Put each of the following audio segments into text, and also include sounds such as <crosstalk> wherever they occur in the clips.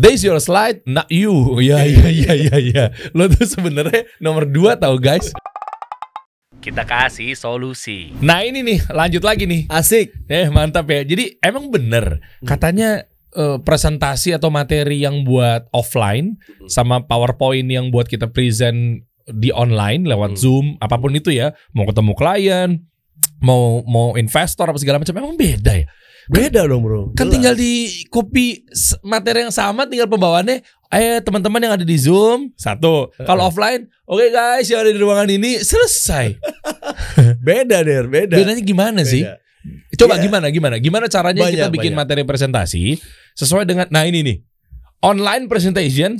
There's your slide, not you. Iya <laughs> iya iya iya iya. Lo tuh sebenarnya nomor dua tau guys. Kita kasih solusi. Nah ini nih lanjut lagi nih. Asik. Eh mantap ya. Jadi emang bener katanya eh, presentasi atau materi yang buat offline sama PowerPoint yang buat kita present di online lewat Zoom apa pun itu ya, mau ketemu klien, mau mau investor apa segala macam emang beda ya. Beda dong bro. Kan Jelas. tinggal di copy materi yang sama tinggal pembawaannya eh teman-teman yang ada di Zoom satu. Kalau offline, oke guys yang ada di ruangan ini selesai. <laughs> beda der, beda. Bedanya gimana sih? Beda. Coba Iya. gimana gimana? Gimana caranya kita Banyak, bikin banyak. materi presentasi sesuai dengan nah ini nih. Online presentation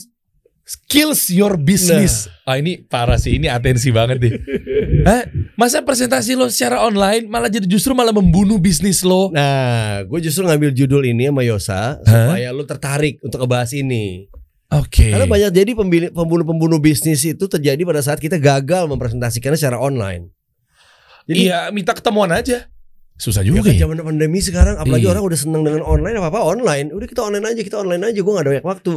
skills your business. Nah. Ah ini parah sih, ini atensi banget deh. <laughs> Hah? Masa presentasi lo secara online malah jadi justru malah membunuh bisnis lo? Nah, gue justru ngambil judul ini sama Yosa supaya lu tertarik untuk ngebahas ini. Oke. Karena banyak jadi pembunuh-pembunuh bisnis itu terjadi pada saat kita gagal mempresentasikannya secara online. Jadi Iya, minta ketemuan aja. Susah Ya juga kan ya. zaman pandemi sekarang apalagi Iya. orang udah seneng dengan online apa apa online udah kita online aja kita online aja gue gak ada banyak waktu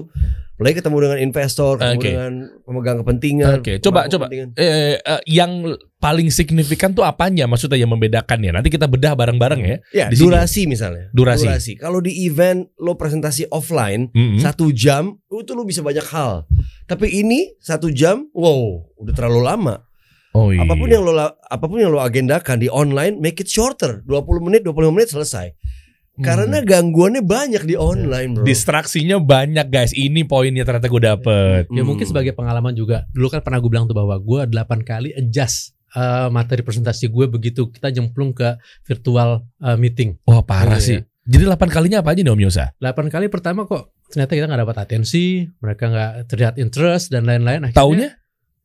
apalagi ketemu dengan investor ketemu Oke. dengan pemegang kepentingan Oke, coba pemangku coba. kepentingan. Eh, eh, yang paling signifikan tuh apanya? Maksudnya yang membedakan ya. Nanti kita bedah bareng-bareng ya. ya Di sini. durasi misalnya Durasi. kalau di event lo presentasi offline Mm-mm. satu jam itu lo bisa banyak hal tapi ini satu jam wow udah terlalu lama Oh iya. apa pun yang lo apa pun yang lo agendakan di online make it shorter 20 menit 25 menit selesai karena gangguannya banyak di online bro distraksinya banyak guys. Ini poinnya ternyata gue dapet. Ya mungkin Hmm. sebagai pengalaman juga. Dulu kan pernah gue bilang tuh bahwa gue 8 kali adjust eh, materi presentasi gue begitu kita jemplung ke virtual eh, meeting. Wah parah Iya. sih. Jadi 8 kalinya apa aja nih Om Yosa? 8 kali pertama kok ternyata kita nggak dapat atensi, mereka nggak terlihat interest dan lain-lain. Akhirnya, Taunya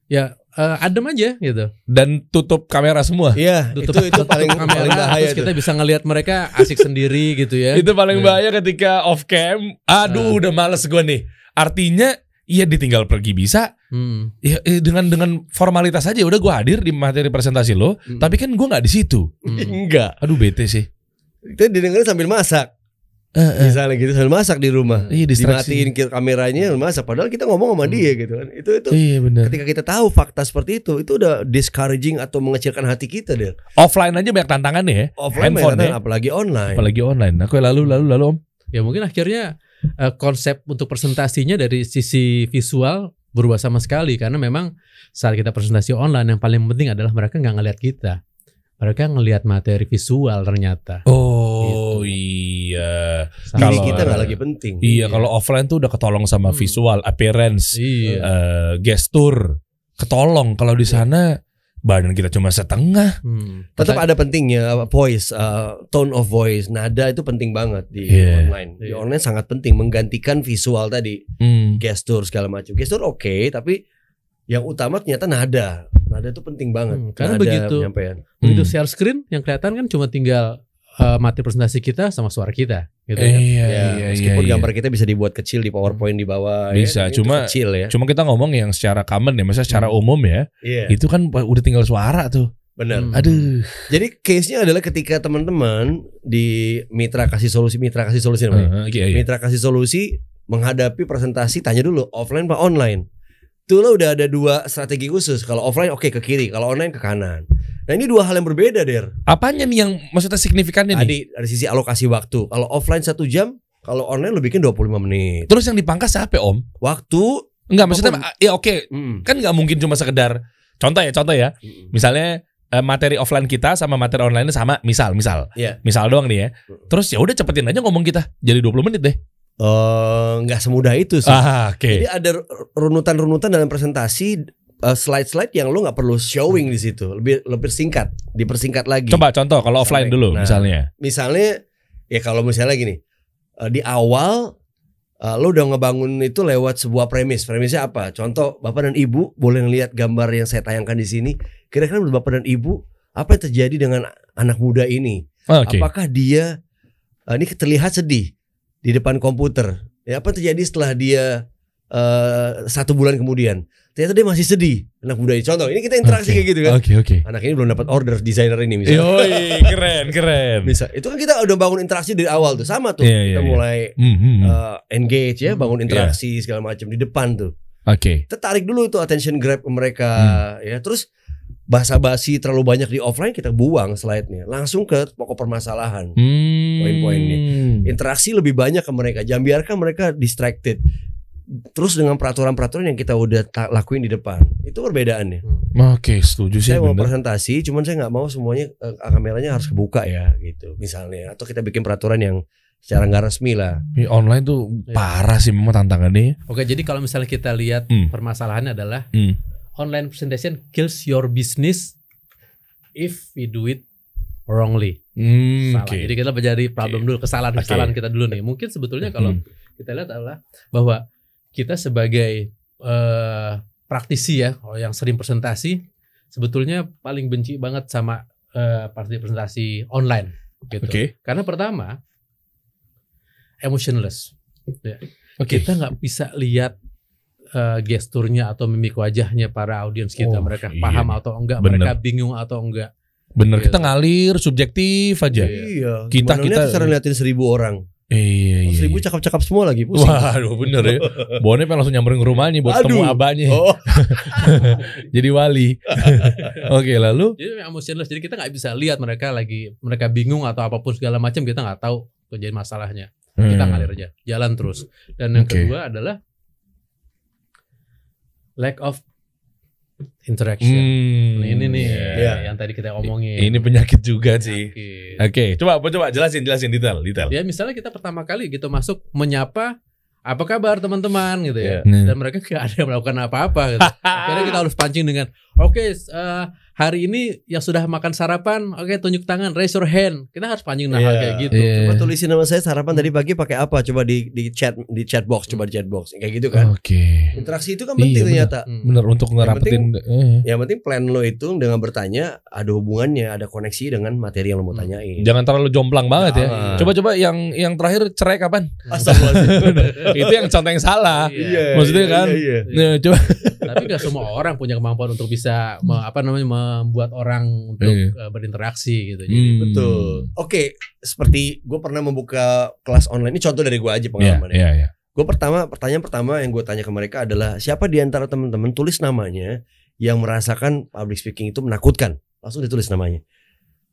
Ya eh, adem aja gitu. dan tutup kamera semua. Iya, itu Tutup, itu tutup paling kamera, paling bahaya terus kita bisa ngelihat mereka asik sendiri gitu ya. Itu paling Iya. bahaya ketika off cam. Aduh, Ah. udah males gue nih. Artinya Iya ditinggal pergi bisa Hmm. ya, eh, dengan dengan formalitas aja udah gue hadir di materi presentasi lo Hmm. tapi kan gue nggak di situ Hmm. <laughs> Enggak. aduh bete sih Itu didengerin sambil masak. Eh, eh. Misalnya gitu sambil masak di rumah. Iya. Dimatiin kameranya sambil masak padahal kita ngomong sama dia gitu kan. Itu itu iya bener ketika kita tahu fakta seperti itu itu udah discouraging atau mengecilkan hati kita deh. offline aja banyak tantangannya ya Offline Handphone ya. apalagi online. apalagi online aku lalu lalu lalu om Ya mungkin akhirnya eh, konsep untuk presentasinya dari sisi visual berubah sama sekali karena memang saat kita presentasi online yang paling penting adalah mereka nggak ngelihat kita. Mereka ngelihat materi visual ternyata. oh iya Sama- Diri Kalau- kita nggak lagi penting. iya kalau offline tuh udah ketolong sama Hmm. visual appearance Iya. eh, gestur ketolong kalau di sana badan kita cuma setengah Hmm. Tetap Maka- ada pentingnya voice, uh, tone of voice, nada itu penting banget di Iya. online. Di Iya. online sangat penting menggantikan visual tadi, Hmm. gestur segala macam. Gestur oke, tapi yang utama ternyata nada. Nada itu penting banget. Hmm, karena Nada begitu- penyampaian. Begitu Hmm. share screen yang kelihatan kan cuma tinggal eh, materi presentasi kita sama suara kita gitu Eh, ya. iya, Ya, iya, meskipun iya, gambar kita bisa dibuat kecil di PowerPoint di bawah. Bisa, ya, cuma- kecil ya. Cuma kita ngomong yang secara common ya, maksudnya secara Hmm. umum ya. Iya, Itu kan udah tinggal suara tuh. benar. Hmm. Aduh. Jadi case-nya adalah ketika teman-teman di Mitra kasih solusi, Mitra kasih solusi namanya. Heeh, iya, iya. Mitra kasih solusi menghadapi presentasi tanya dulu offline apa online. Itu lo udah ada dua strategi khusus. Kalau offline oke ke kiri, kalau online ke kanan. Nah ini dua hal yang berbeda der. Apanya nih yang maksudnya signifikannya nih? Tadi dari sisi alokasi waktu. Kalau offline satu jam, kalau online lo bikin 25 menit. Terus yang dipangkas siapa om? Waktu. Enggak maksudnya ya oke mm, kan nggak mungkin cuma sekedar contoh ya contoh ya mm, misalnya eh, materi offline kita sama materi online sama misal misal Iya. misal doang nih ya terus ya udah cepetin aja ngomong kita jadi 20 menit deh Eh, nggak semudah itu sih. ah oke Jadi ada runutan-runutan dalam presentasi slide-slide yang lo nggak perlu showing di situ. Lebih lebih singkat, dipersingkat lagi. coba contoh kalau offline Sampai- dulu nah. misalnya. misalnya ya kalau misalnya gini eh, di awal eh, lo udah ngebangun itu lewat sebuah premis. Premisnya apa? Contoh bapak dan ibu boleh ngelihat gambar yang saya tayangkan di sini. Kira-kira menurut bapak dan ibu apa yang terjadi dengan anak muda ini? Oke. Apakah dia eh, ini terlihat sedih di depan komputer? Ya apa yang terjadi setelah dia eh, satu bulan kemudian ternyata dia masih sedih anak muda ini contoh ini kita interaksi Oke. kayak gitu kan Oke oke. anak ini belum dapat order desainer ini misalnya Yoi, keren <laughs> keren. bisa itu kan kita udah bangun interaksi dari awal tuh sama tuh Iya, iya, kita iya. mulai Hmm, hmm, hmm. eh, engage ya bangun interaksi segala macam di depan tuh Oke. kita tarik dulu tuh attention grab mereka Hmm. ya terus basa-basi terlalu banyak di offline kita buang slide-nya langsung ke pokok permasalahan Hmm. Poin-poinnya. interaksi lebih banyak ke mereka jangan biarkan mereka distracted terus dengan peraturan-peraturan yang kita udah lakuin di depan itu perbedaannya Oke, setuju sih saya mau bener. presentasi cuman saya nggak mau semuanya eh, kameranya harus kebuka ya gitu misalnya atau kita bikin peraturan yang secara nggak resmi lah online tuh Iya. parah sih memang tantangannya. Oke, jadi kalau misalnya kita lihat Hmm. permasalahannya adalah Hmm. online presentation kills your business if we do it wrongly. Hmm, Salah. Oke. Jadi kita mencari problem dulu, kesalahan-kesalahan kita dulu nih. Mungkin sebetulnya kalau Hmm. kita lihat adalah bahwa kita sebagai eh, praktisi ya, yang sering presentasi, sebetulnya paling benci banget sama eh, partai presentasi online. Gitu. Oke. Karena pertama emotionless. Ya. Oke. Kita nggak bisa lihat eh, gesturnya atau mimik wajahnya para audiens kita. Oh, mereka iya paham atau enggak, Bener. mereka bingung atau enggak. Bener kita Gitu. ngalir subjektif aja. Iya. Kita- Gimana kita- lihat sekarang liatin seribu orang Iya, Oh, iya. seribu iya. cakep-cakep semua lagi pusing Waduh bener ya <laughs> Bonnya pengen langsung nyamperin ke rumahnya Buat ketemu Aduh. abahnya oh <laughs> Jadi wali <laughs> Oke lalu Jadi memang emotionless. Jadi kita nggak bisa lihat mereka lagi mereka bingung atau apa pun segala macam kita nggak tahu kejadian masalahnya. Kita Hmm. ngalir aja, jalan terus. Dan yang Oke. kedua adalah lack of interaction. Hmm, Nah, ini nih Iya. yang tadi kita omongin. Ini penyakit juga sih. Oke coba coba jelasin jelasin detail detail Ya misalnya kita pertama kali gitu masuk menyapa apa kabar teman-teman gitu ya. Iya. Dan mereka gak ada yang melakukan apa-apa gitu. <laughs> Akhirnya kita harus pancing dengan oke eh, hari ini yang sudah makan sarapan, oke tunjuk tangan, raise your hand. Kita harus pancing nah Iya. kayak gitu. Iya. Coba tulisin nama saya sarapan tadi pagi pakai apa? Coba di di chat di chat box, coba di chat box. Kayak gitu kan. Oke Interaksi itu kan penting Iya, ternyata. Hmm. Bener untuk ngerapetin eh. Yang penting plan lo itu dengan bertanya ada hubungannya, ada koneksi dengan materi yang lo mau Hmm. tanyain. Jangan terlalu jomplang banget ya Jangan. Coba-coba yang yang terakhir cerai kapan? Astagfirullahaladzim. <laughs> Itu yang contoh yang salah Iya. Maksudnya kan? Iya, iya. Nah, coba Tapi gak semua orang punya kemampuan untuk bisa me- apa namanya membuat orang untuk Iya. eh, berinteraksi gitu. Jadi Hmm. Betul. Oke, seperti gue pernah membuka kelas online. Ini contoh dari gue aja Iya, pengalamannya. iya, iya. Gue pertama pertanyaan pertama yang gue tanya ke mereka adalah siapa di antara teman-teman tulis namanya yang merasakan public speaking itu menakutkan. Langsung ditulis namanya.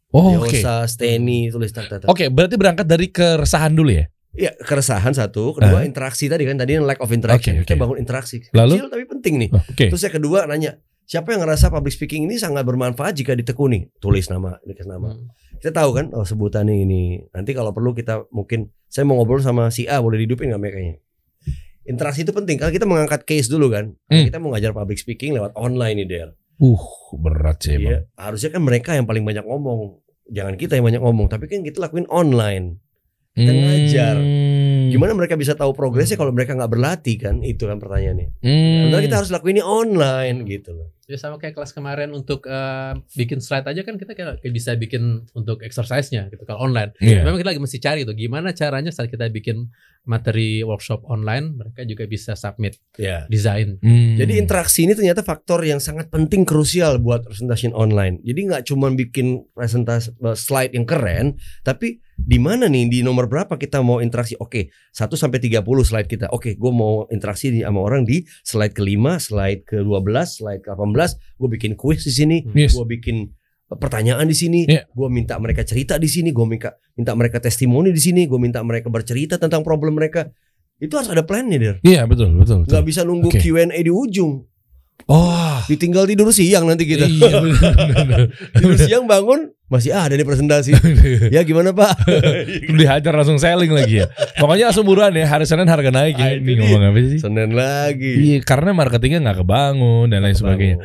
Oh, oke. Yosa, Steny, tulis tak tak tak. Oke, berarti berangkat dari keresahan dulu ya? Iya, keresahan satu, kedua Ah. interaksi tadi kan tadi yang lack of interaction. Oke, Kita oke. bangun interaksi. Lalu? Kecil tapi penting nih. Oh, Oke. Terus yang kedua nanya, siapa yang ngerasa public speaking ini sangat bermanfaat jika ditekuni? Tulis nama, tulis nama. hmm. Kita tahu kan, oh sebutannya ini. Nanti kalau perlu kita mungkin saya mau ngobrol sama si A boleh dihidupin nggak mereka Interaksi itu penting. Kalau kita mengangkat case dulu kan, Hmm. kita mau ngajar public speaking lewat online nih Del. Uh, berat sih. Iya, harusnya kan mereka yang paling banyak ngomong. Jangan kita yang banyak ngomong, tapi kan kita lakuin online. Kita ngajar. Hmm. Gimana mereka bisa tahu progresnya kalau mereka nggak berlatih kan? Itu kan pertanyaannya. Hmm. Kita harus lakuin ini online gitu loh. Ya sama kayak kelas kemarin untuk eh, bikin slide aja kan kita kayak bisa bikin untuk exercise-nya gitu kalau online. Iya. Memang kita lagi mesti cari tuh gimana caranya saat kita bikin materi workshop online mereka juga bisa submit Ya. desain. Hmm. Jadi interaksi ini ternyata faktor yang sangat penting krusial buat presentasi online. Jadi nggak cuma bikin presentasi eh, slide yang keren, tapi di mana nih di nomor berapa kita mau interaksi? Oke, 1 sampai 30 slide kita. Oke, gue mau interaksi sama orang di slide kelima, slide ke-12, slide ke-18, gue bikin kuis di sini, Yes. gue bikin pertanyaan di sini, Iya. gue minta mereka cerita di sini, gue minta minta mereka testimoni di sini, gue minta mereka bercerita tentang problem mereka. Itu harus ada plannya, Der. Iya, betul, betul, betul. Nggak bisa nunggu Oke. Q&A di ujung. Oh. Ditinggal tidur siang nanti kita. Iya, bener, bener. tidur siang bangun masih ada nih presentasi. ya gimana Pak? Dihajar langsung selling lagi ya. Pokoknya langsung buruan ya, hari Senin harga naik Ah, ya. itu Ini ngomong apa sih? Senin lagi. Iya, karena marketingnya nggak kebangun dan lain sebagainya.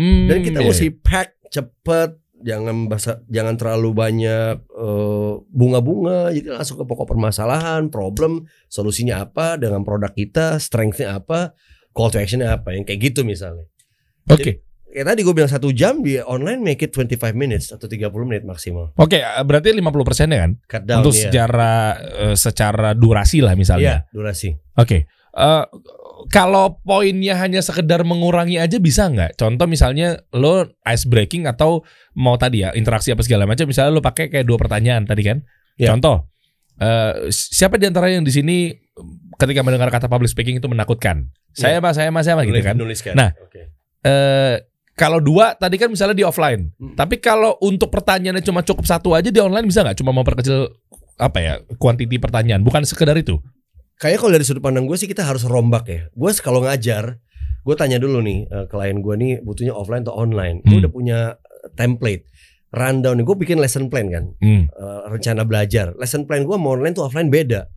Hmm, Dan kita iya. mesti pack cepet, jangan basa, jangan terlalu banyak eh, bunga-bunga. Jadi langsung ke pokok permasalahan, problem, solusinya apa dengan produk kita, strengthnya apa, call to actionnya apa, yang kayak gitu misalnya. Oke. Kayak tadi gue bilang satu jam di online make it 25 minutes atau 30 menit maksimal. Oke, berarti 50% ya kan? Cut down Untuk ya. secara eh, secara durasi lah Iya, misalnya. durasi. Oke. Eh, kalau poinnya hanya sekedar mengurangi aja bisa nggak? Contoh misalnya lo ice breaking atau mau tadi ya interaksi apa segala macam. Misalnya lo pakai kayak dua pertanyaan tadi kan. Ya. Contoh, eh, siapa di antara yang di sini ketika mendengar kata public speaking itu menakutkan? Saya mas, saya mas, saya mas gitu kan. Nuliskan. Nah. Oke. Eh, kalau dua tadi kan misalnya di offline. Hmm. Tapi kalau untuk pertanyaannya cuma cukup satu aja di online bisa nggak? Cuma memperkecil apa ya kuantiti pertanyaan, bukan sekedar itu. Kayaknya kalau dari sudut pandang gue sih kita harus rombak ya. Gue kalau ngajar, gue tanya dulu nih eh, klien gue nih butuhnya offline atau online. Gue Hmm. udah punya template, rundown. Gue bikin lesson plan kan, Hmm. eh, rencana belajar. Lesson plan gue mau online tuh offline beda.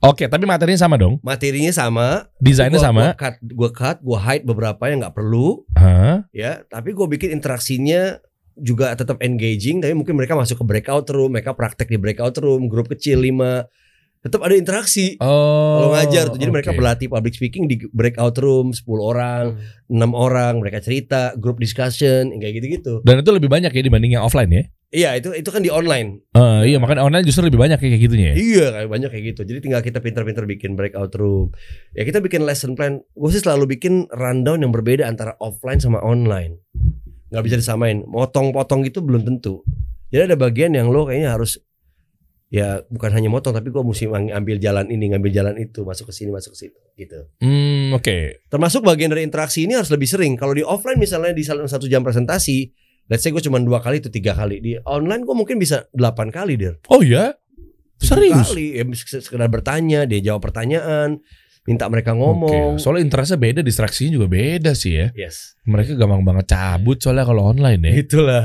Oke, tapi materinya sama dong. Materinya sama, Desainnya gua- sama. Gue cut, gue cut, gue hide beberapa yang nggak perlu, Hah? ya. Tapi gue bikin interaksinya juga tetap engaging. Tapi mungkin mereka masuk ke breakout room, mereka praktek di breakout room, grup kecil lima, tetap ada interaksi. Oh. Kalau ngajar tuh, jadi mereka oke. berlatih public speaking di breakout room 10 orang, Hmm. enam orang, mereka cerita, group discussion, kayak gitu-gitu. Dan itu lebih banyak ya dibanding yang offline ya? Iya, itu itu kan di online. Eh, iya, makanya online justru lebih banyak kayak gitunya ya. Iya, kayak banyak kayak gitu. Jadi tinggal kita pinter-pinter bikin breakout room. Ya kita bikin lesson plan. Gue sih selalu bikin rundown yang berbeda antara offline sama online. Nggak bisa disamain. Motong-potong gitu belum tentu. Jadi ada bagian yang lo kayaknya harus ya bukan hanya motong tapi gue mesti ambil jalan ini, ngambil jalan itu, masuk ke sini, masuk ke situ gitu. Hmm, oke. Termasuk bagian dari interaksi ini harus lebih sering. Kalau di offline misalnya di salah satu jam presentasi, let's say gue cuma dua kali itu tiga kali. Di online gue mungkin bisa delapan kali dir. Oh ya? Serius? Kali. Ya, sekedar bertanya, dia jawab pertanyaan, minta mereka ngomong. Soalnya interestnya beda, distraksinya juga beda sih ya. Yes. Mereka gampang banget cabut soalnya kalau online ya. Itulah.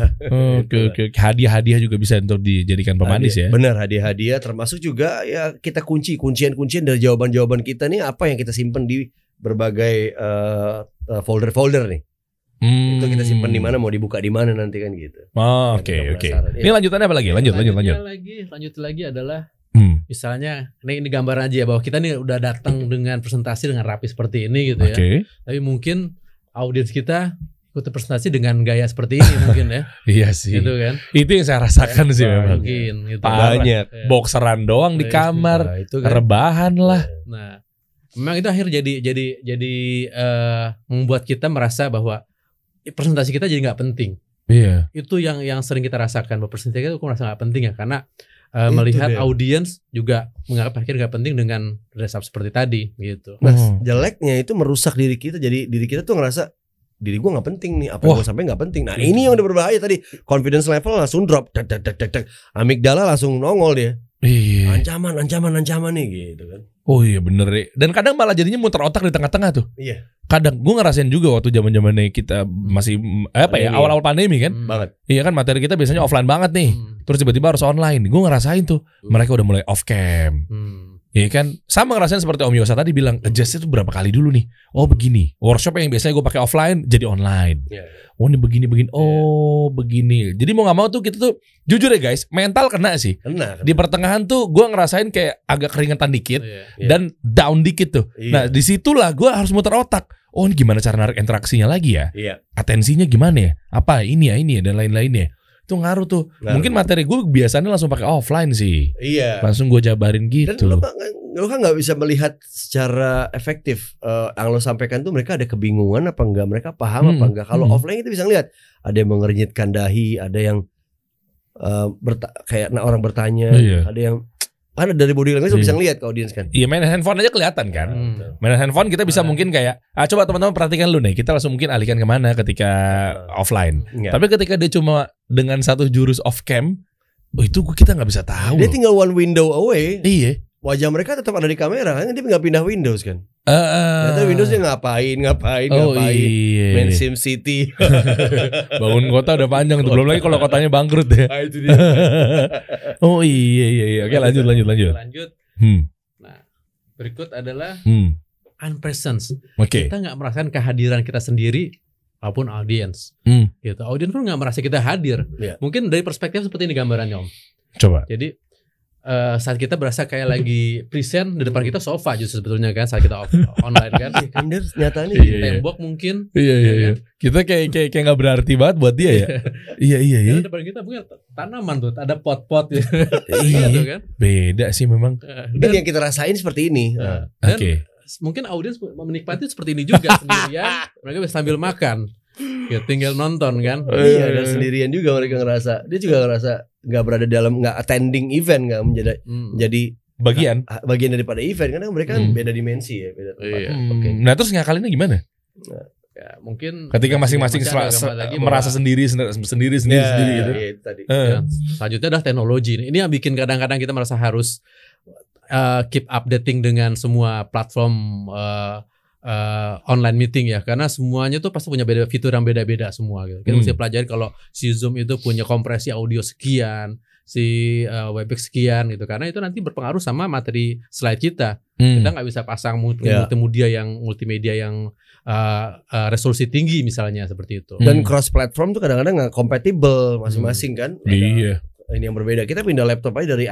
Oke oke. Hadiah-hadiah juga bisa untuk dijadikan pemanis ya. Hadiah- Benar hadiah-hadiah termasuk juga ya kita kunci kuncian-kuncian dari jawaban-jawaban kita nih apa yang kita simpen di berbagai eh, eh, folder-folder nih. Hmm. Itu kita simpen di mana mau dibuka di mana nanti kan gitu. Oh, Yang Oke kita oke. penasaran. Ini lanjutannya apa lagi? Lanjut lanjut lanjut. Lanjutnya lagi, lanjut lagi adalah Hmm. Misalnya ini, ini gambaran aja ya bahwa kita nih udah datang dengan presentasi dengan rapi seperti ini gitu ya. Oke. Tapi mungkin audiens kita ikut presentasi dengan gaya seperti ini mungkin ya. <laughs> Iya sih. gitu kan. Itu yang saya rasakan sih memang. Mungkin gitu. Banyak. Ya. Boxeran doang di Iya, kamar, Nah, itu kan. rebahan lah. Nah, memang itu akhirnya jadi jadi jadi eh, membuat kita merasa bahwa presentasi kita jadi nggak penting. Iya. Itu yang yang sering kita rasakan bahwa presentasi kita kok merasa nggak penting ya karena eh, Itu melihat audiens juga menganggap akhirnya nggak penting dengan dress up seperti tadi gitu. Nah, Oh. jeleknya itu merusak diri kita. Jadi diri kita tuh ngerasa diri gua nggak penting nih. Apa Wah. yang gua sampai nggak penting. Nah ini yang udah berbahaya tadi. Confidence level langsung drop. Dak, dak, dak, dak, dak. Amigdala langsung nongol dia. Iya. Ancaman, ancaman, ancaman nih gitu kan. Oh iya bener ya. Dan kadang malah jadinya muter otak di tengah-tengah tuh. Iya. Kadang gue ngerasain juga waktu zaman zamannya kita masih mm, apa ya awal-awal pandemi kan. Hmm. Banget. Iya kan materi kita biasanya offline banget nih. Hmm. Terus tiba-tiba harus online. Gue ngerasain tuh mereka udah mulai off cam. Hmm. Iya kan sama ngerasain seperti Om Yosa tadi bilang adjust itu berapa kali dulu nih. Oh begini. Workshop yang biasanya gue pakai offline jadi online. Iya. Oh ini begini begini. Oh begini. Jadi mau nggak mau tuh kita tuh jujur ya guys mental kena sih. Kena. Di pertengahan tuh gue ngerasain kayak agak keringetan dikit Iya. Iya. dan down dikit tuh. Iya. Nah di situlah gue harus muter otak. Oh ini gimana cara narik interaksinya lagi ya? Iya. Atensinya gimana ya? Apa ini ya ini ya dan lain-lainnya. Itu ngaruh tuh. Ngaruh. Mungkin materi gue biasanya langsung pakai offline sih. Iya. Langsung gue jabarin Dan gitu. lo, lo kan nggak bisa melihat secara efektif eh, yang lo sampaikan tuh mereka ada kebingungan apa enggak, mereka paham Hmm, apa enggak. Kalau hmm. offline itu bisa ngeliat ada yang mengernyitkan dahi, ada yang eh, berta- kayak nah, orang bertanya, Iya. ada yang kan dari body language lo Iya. bisa ngeliat ke audiens kan. Iya main handphone aja kelihatan kan. Hmm. Main handphone kita bisa Ah. mungkin kayak ah coba teman-teman perhatikan lu nih kita langsung mungkin alihkan ke mana ketika offline. Iya. Tapi ketika dia cuma dengan satu jurus off cam, oh itu kita nggak bisa tahu. dia loh. tinggal one window away, Iya. Wajah mereka tetap ada di kamera kan dia nggak pindah Windows kan. Eh, eh. Ternyata Windows dia ngapain, ngapain, Oh ngapain. iya. Main Sim City. <laughs> Bangun kota udah panjang tuh. Belum lagi kalau kotanya bangkrut ya. Ah, itu dia. <laughs> oh iya iya iya. Oke lanjut lanjut lanjut. Lanjut. Hmm. Berikut adalah Hmm. unpresence. Oke. Kita nggak merasakan kehadiran kita sendiri maupun audiens. Hmm. Gitu. Audiens pun nggak merasa kita hadir. Iya. Mungkin dari perspektif seperti ini gambarannya Om. Coba. Jadi eh, saat kita berasa kayak lagi present di depan kita sofa justru sebetulnya kan saat kita off, <laughs> online kan. Kan dia nyatanya Iya, iya. Tembok mungkin. Iya iya iya. Kita kayak kayak kayak nggak berarti banget buat dia ya. iya iya iya. Karena depan kita mungkin tanaman tuh, ada pot-pot gitu Iya. Kan. Beda sih memang. Eh, Dan Dan, yang kita rasain seperti ini. dan Oke. mungkin audiens menikmati seperti ini juga sendirian. <laughs> Mereka bisa sambil makan. Ya tinggal nonton kan. Iya, dan sendirian juga mereka ngerasa. Dia juga ngerasa nggak berada dalam nggak attending event nggak menjadi Hmm. menjadi Bagian. ah, bagian daripada event karena mereka kan Hmm. beda dimensi ya, beda tempat. Iya. Hmm, Oke. Nah terus ngakalinnya gimana? Ya, mungkin Ketika masing-masing merasa sendiri sendiri sendiri sendiri, Ya, sendiri gitu. iya, itu tadi. Eh. Ya, selanjutnya adalah teknologi. Ini yang bikin kadang-kadang kita merasa harus uh, keep updating dengan semua platform uh, uh, online meeting ya, karena semuanya tuh pasti punya beda fitur yang beda-beda semua. Gitu. Kita Hmm. mesti pelajari kalau si Zoom itu punya kompresi audio sekian, si uh, Webex sekian gitu, karena itu nanti berpengaruh sama materi slide kita. Hmm. Kita nggak bisa pasang multi- Ya. multimedia yang multimedia yang uh, uh, resolusi tinggi misalnya seperti itu. Hmm. Dan cross platform tuh kadang-kadang nggak kompatibel masing-masing kan. Ada Iya. Ini yang berbeda. Kita pindah laptop aja dari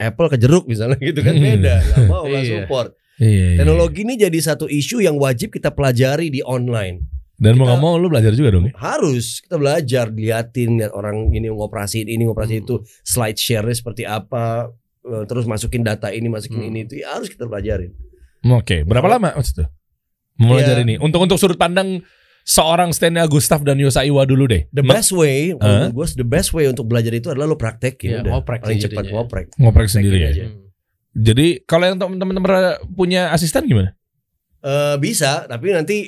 Apple ke jeruk misalnya gitu kan Hmm. beda. Gak mau nggak Iya. support. Iya, iya. Teknologi ini jadi satu isu yang wajib kita pelajari di online. Dan mau kita- nggak mau lu belajar juga dong ya. Harus kita belajar, liatin lihat orang ini ngoperasiin ini ngoperasiin Hmm. itu, slide share sseperti apa, eh, terus masukin data ini, masukin Hmm. ini itu ya harus kita pelajarin. Oke, berapa lama Mas itu? Belajar Iya. ini. Untuk untuk sudut pandang seorang Stenya Gustaf dan Yosa Iwa dulu deh. The best way, menurut gue the best way untuk belajar itu adalah lo praktekin Iya, udah. ngoprek Paling cepat ngoprek. ngoprek sendiri ya. aja. Hmm. Jadi kalau yang teman-teman punya asisten gimana? Eh, bisa, tapi nanti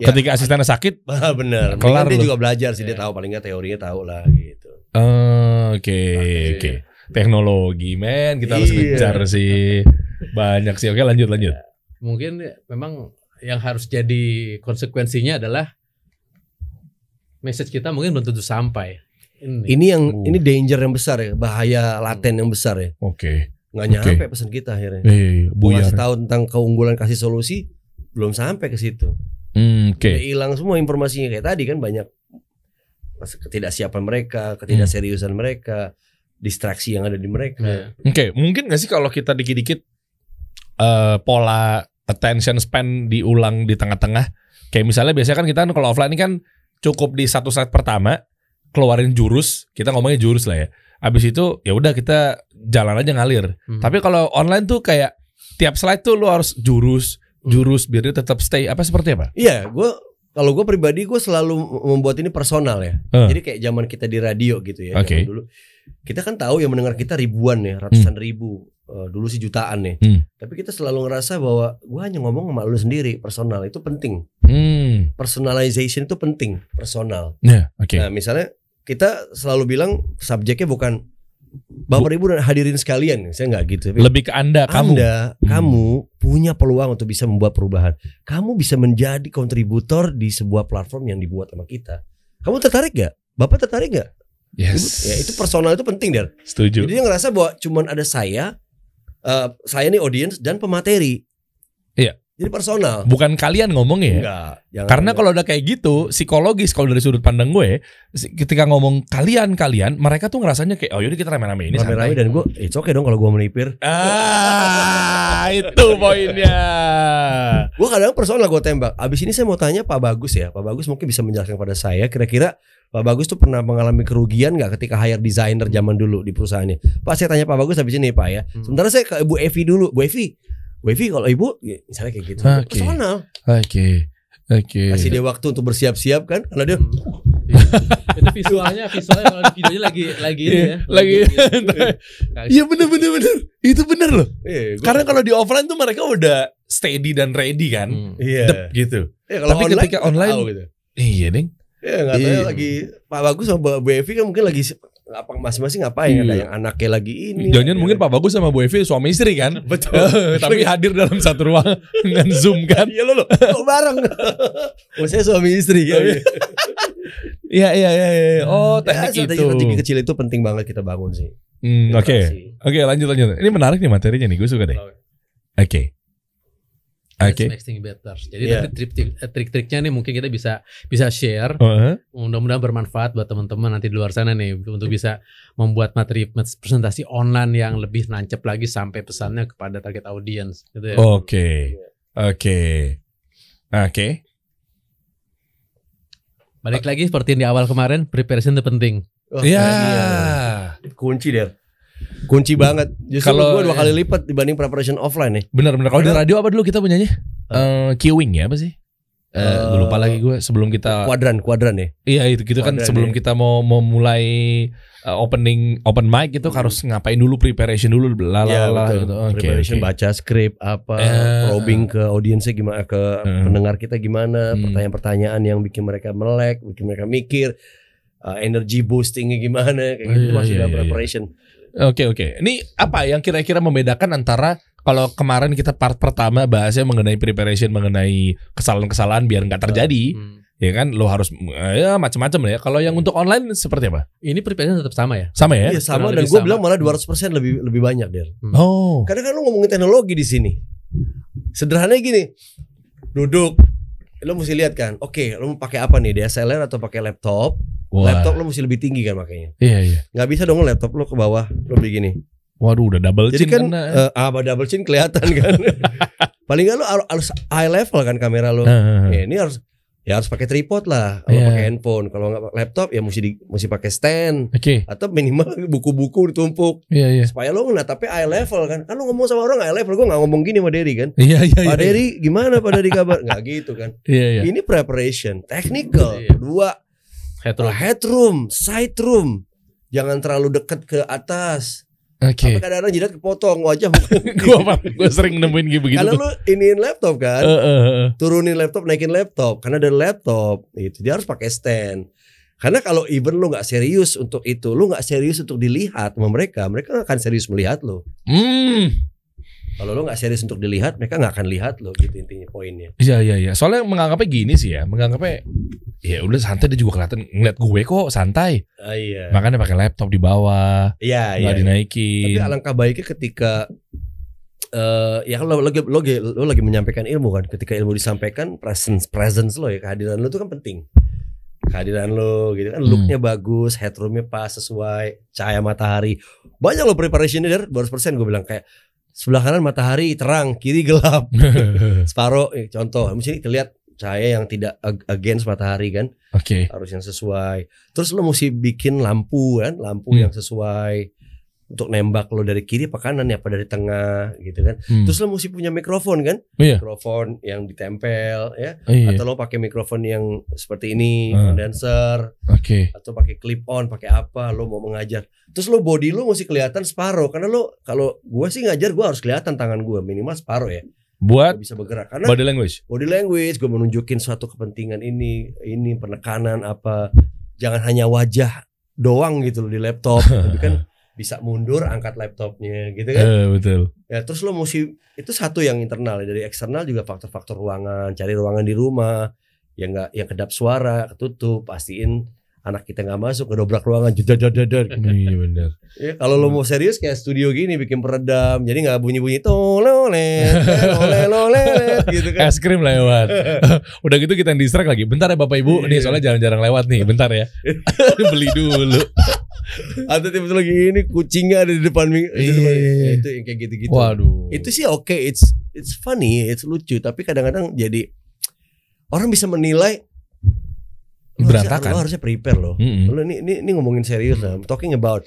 Ya. Ketika asistennya sakit, <laughs> Ah, bener. Kelar dia juga belajar sih dia Iya. tahu paling nggak teorinya tahu lah gitu. eh, oke Iya. oke. Teknologi men, kita harus Iya. ngejar sih. Banyak sih. Oke, lanjut lanjut. mungkin memang yang harus jadi konsekuensinya adalah message kita mungkin belum tentu sampai. Ini. Ini yang Uh. ini danger yang besar ya, bahaya laten yang besar ya. Oke. Nggak nyampe pesan kita akhirnya. Eh, Mau buyar. kasih tahu tentang keunggulan kasih solusi belum sampai ke situ. Hmm, Oke. Udah hilang semua informasinya kayak tadi kan banyak ketidaksiapan mereka, ketidakseriusan mereka, distraksi yang ada di mereka. Ya. Oke, mungkin gak sih kalau kita dikit-dikit eh, pola attention span diulang di tengah-tengah? Kayak misalnya biasanya kan kita kalau offline ini kan cukup di satu slide pertama keluarin jurus, kita ngomongnya jurus lah ya. Abis itu ya udah kita jalan aja ngalir. Hmm. Tapi kalau online tuh kayak tiap slide tuh lu harus jurus, jurus biar dia tetap stay. Apa seperti apa? Iya, gue kalau gue pribadi gue selalu membuat ini personal ya. Eh. Jadi kayak zaman kita di radio gitu ya. Oke. zaman Dulu kita kan tahu yang mendengar kita ribuan ya, ratusan ribu. Eh, dulu sih jutaan nih. Hmm. Tapi kita selalu ngerasa bahwa gue hanya ngomong sama lu sendiri, personal itu penting. Hmm. Personalization itu penting, personal. Ya, oke. Nah, misalnya kita selalu bilang subjeknya bukan Bapak Ibu dan hadirin sekalian, saya nggak gitu. Tapi Lebih ke Anda, kamu. Anda, Hmm. kamu punya peluang untuk bisa membuat perubahan. Kamu bisa menjadi kontributor di sebuah platform yang dibuat sama kita. Kamu tertarik gak? Bapak tertarik gak? Yes. Ya itu personal itu penting der. Setuju. Jadi dia ngerasa bahwa cuman ada saya, eh, saya nih audience dan pemateri. Jadi personal. Bukan kalian ngomong ya. Enggak. jangan- Karena kalau udah kayak gitu, psikologis kalau dari sudut pandang gue, ketika ngomong kalian-kalian, mereka tuh ngerasanya kayak oh yaudah kita rame-rame ini rame-rame santai. dan gue, it's okay dong kalau gue melipir. Ah, itu <laughs> poinnya. Gue kadang personal gue tembak. Abis ini saya mau tanya Pak Bagus ya. Pak Bagus mungkin bisa menjelaskan pada saya. Kira-kira Pak Bagus tuh pernah mengalami kerugian nggak ketika hire designer zaman dulu di perusahaannya? Pak saya tanya Pak Bagus habis ini Pak ya. Hmm. Sementara saya ke Ibu Evi dulu. Bu Evi, Evi kalau Ibu, ya, misalnya kayak gitu. Oke. Personal. Oke. Oke. Kasih dia waktu untuk bersiap-siap kan. Karena dia itu visualnya visualnya kalau di videonya lagi lagi ini ya Iya, lagi. Iya bener bener bener. Itu bener loh. eh, gua- Karena kalau di offline tuh mereka udah steady dan ready kan. Hmm. Iya. Dep gitu. Eh, kalau Tapi online, ketika online- tahu gitu. Iya ding. Ya nggak tahu Iya. ya, lagi Pak Bagus sama Bu Evi kan mungkin lagi apa masing-masing ngapain Iya. ada yang anaknya lagi ini Jangan mungkin Pak Bagus sama Bu Evi suami istri kan. <laughs> betul <laughs> Tapi hadir dalam satu ruang <laughs> dengan Zoom kan. Iya lo lo bareng oh saya suami istri ya, iya. Iya iya iya. iya. Oh Ya, teknik itu. strategi kecil itu penting banget kita bangun sih Hmm, Oke. Oke lanjut lanjut. Ini menarik nih materinya nih. Gue suka deh. Oke. Oke. Make things better. Jadi nanti trik- eh, trik-triknya nih mungkin kita bisa bisa share. Oh, eh? Mudah-mudahan bermanfaat buat teman-teman nanti di luar sana nih untuk bisa membuat materi presentasi online yang lebih nancep lagi sampai pesannya kepada target audience gitu ya. Oke. Oke. Oke. Balik lagi seperti yang di awal kemarin, preparation itu penting. Iya. keren, iya. kunci der kunci banget. Justru Kalau- gue dua kali lipat dibanding preparation offline nih. Bener-bener. Kalau di radio apa dulu kita punyanya? Eh, Kiwing ya apa sih? Gue lupa lagi gue sebelum kita Kuadran, kuadran ya. iya itu gitu kan sebelum ya. kita mau mau mulai eh, opening open mic itu Hmm. harus ngapain dulu preparation dulu Ya lalala betul. gitu. Oke. Preparation oke. baca skrip apa, Eh. probing ke audiensnya gimana, ke Hmm. pendengar kita gimana, Hmm. pertanyaan-pertanyaan yang bikin mereka melek, bikin mereka mikir, uh, energy boostingnya gimana, kayak Oh, gitu iya, masih iya, dalam iya, iya. preparation. Oke oke. Ini apa yang kira-kira membedakan antara kalau kemarin kita part pertama bahasnya mengenai preparation mengenai kesalahan-kesalahan biar nggak terjadi, Hmm. ya kan? Lo harus eh, ya macam-macam lah ya. Kalau yang untuk online seperti apa? Ini preparation tetap sama ya? Sama ya? Iya sama dan gue bilang malah 200% lebih lebih banyak der. Oh. Kadang kan lu ngomongin teknologi di sini. Sederhananya gini. Duduk. Lo mesti lihat kan. Oke, lo mau pakai apa nih? DSLR atau pakai laptop? Wah. Laptop lo mesti lebih tinggi kan makanya. Iya iya. Nggak bisa dong laptop lo ke bawah. Lo begini. Waduh udah double Jadi chin kan kan. eh, apa double chin kelihatan kan. <laughs> Paling nggak lo har- harus high level kan kamera lo. Heeh. Ya, ini harus ya harus pakai tripod lah kalau Iya. pakai handphone. Kalau nggak pakai laptop ya mesti di, mesti pakai stand Oke. atau minimal <laughs> buku-buku ditumpuk Iya iya. supaya lo tapi high level kan. Kan lo ngomong sama orang high level, gue nggak ngomong gini sama Derry kan. Iya iya iya. Pak Derry gimana Pak Derry kabar? Nggak gitu kan. Iya iya. Ini preparation, technical. Iya. Kedua, Headroom. headroom, side room. Jangan terlalu dekat ke atas. Oke. Tapi kadang-kadang jidat kepotong wajah. <laughs> Gua apa? Gua sering nemuin kayak begitu. Karena lu iniin laptop kan. Eh, eh, eh. Turunin laptop, naikin laptop. Karena ada laptop, itu dia harus pakai stand. Karena kalau even lu nggak serius untuk itu, lu nggak serius untuk dilihat sama mereka, mereka akan serius melihat lu. Hmm. Kalau lu nggak serius untuk dilihat, mereka nggak akan lihat lu. Gitu intinya poinnya. Iya iya iya. Soalnya menganggapnya gini sih ya, menganggapnya ya udah santai dia juga kelihatan ngeliat gue kok santai. Ah, iya. Makanya pakai laptop di bawah, Iya, iya. nggak iya. dinaikin. Tapi alangkah baiknya ketika eh ya kalau lo lagi lo lagi lo lagi menyampaikan ilmu kan, ketika ilmu disampaikan presence presence lo ya kehadiran lo itu kan penting. Kehadiran lo gitu kan Hmm. looknya bagus, headroomnya pas sesuai, cahaya matahari. Banyak lo preparationnya der, 200% gue bilang kayak sebelah kanan matahari terang, kiri gelap. <laughs> Separuh eh, contoh, mesti terlihat cahaya yang tidak ag- against matahari kan Oke. harus yang sesuai. Terus lo mesti bikin lampu kan, lampu Hmm. yang sesuai untuk nembak lo dari kiri apa kanan ya apa dari tengah gitu kan. Hmm. Terus lo mesti punya mikrofon kan, Iya. mikrofon yang ditempel ya, Iya. atau lo pakai mikrofon yang seperti ini, Hmm. condenser, Oke. atau pakai clip on, pakai apa, lo mau mengajar. Terus lo body lo mesti kelihatan separuh karena lo kalau gua sih ngajar gua harus kelihatan tangan gua minimal separuh ya, Buat bisa bergerak karena body language. body language gue menunjukin suatu kepentingan ini ini penekanan apa jangan hanya wajah doang gitu loh di laptop <laughs> tapi kan bisa mundur angkat laptopnya gitu kan Eh, betul. ya terus lo mesti itu satu yang internal dari eksternal juga faktor-faktor ruangan cari ruangan di rumah yang nggak yang kedap suara ketutup pastiin anak kita nggak masuk ngedobrak ruangan jedar jedar jedar Iya benar. Ya, kalau lo mau serius kayak studio gini bikin peredam, jadi nggak bunyi-bunyi tolelet, tolelet gitu kan. Es krim lewat. <laughs> Udah gitu kita distract lagi. Bentar ya Bapak Ibu. Nih Iya. soalnya jarang-jarang lewat nih. Bentar ya. <laughs> <laughs> Beli dulu. Atau tiba-tiba lagi ini kucingnya ada di depan di Iya. depan- ya, itu yang kayak gitu-gitu. Waduh. Itu sih oke, it's it's funny, it's lucu, tapi kadang-kadang jadi orang bisa menilai harusnya- berantakan. Lo harusnya prepare loh. Mm-mm. Lo ini, ini, ini ngomongin serius lah. I'm talking about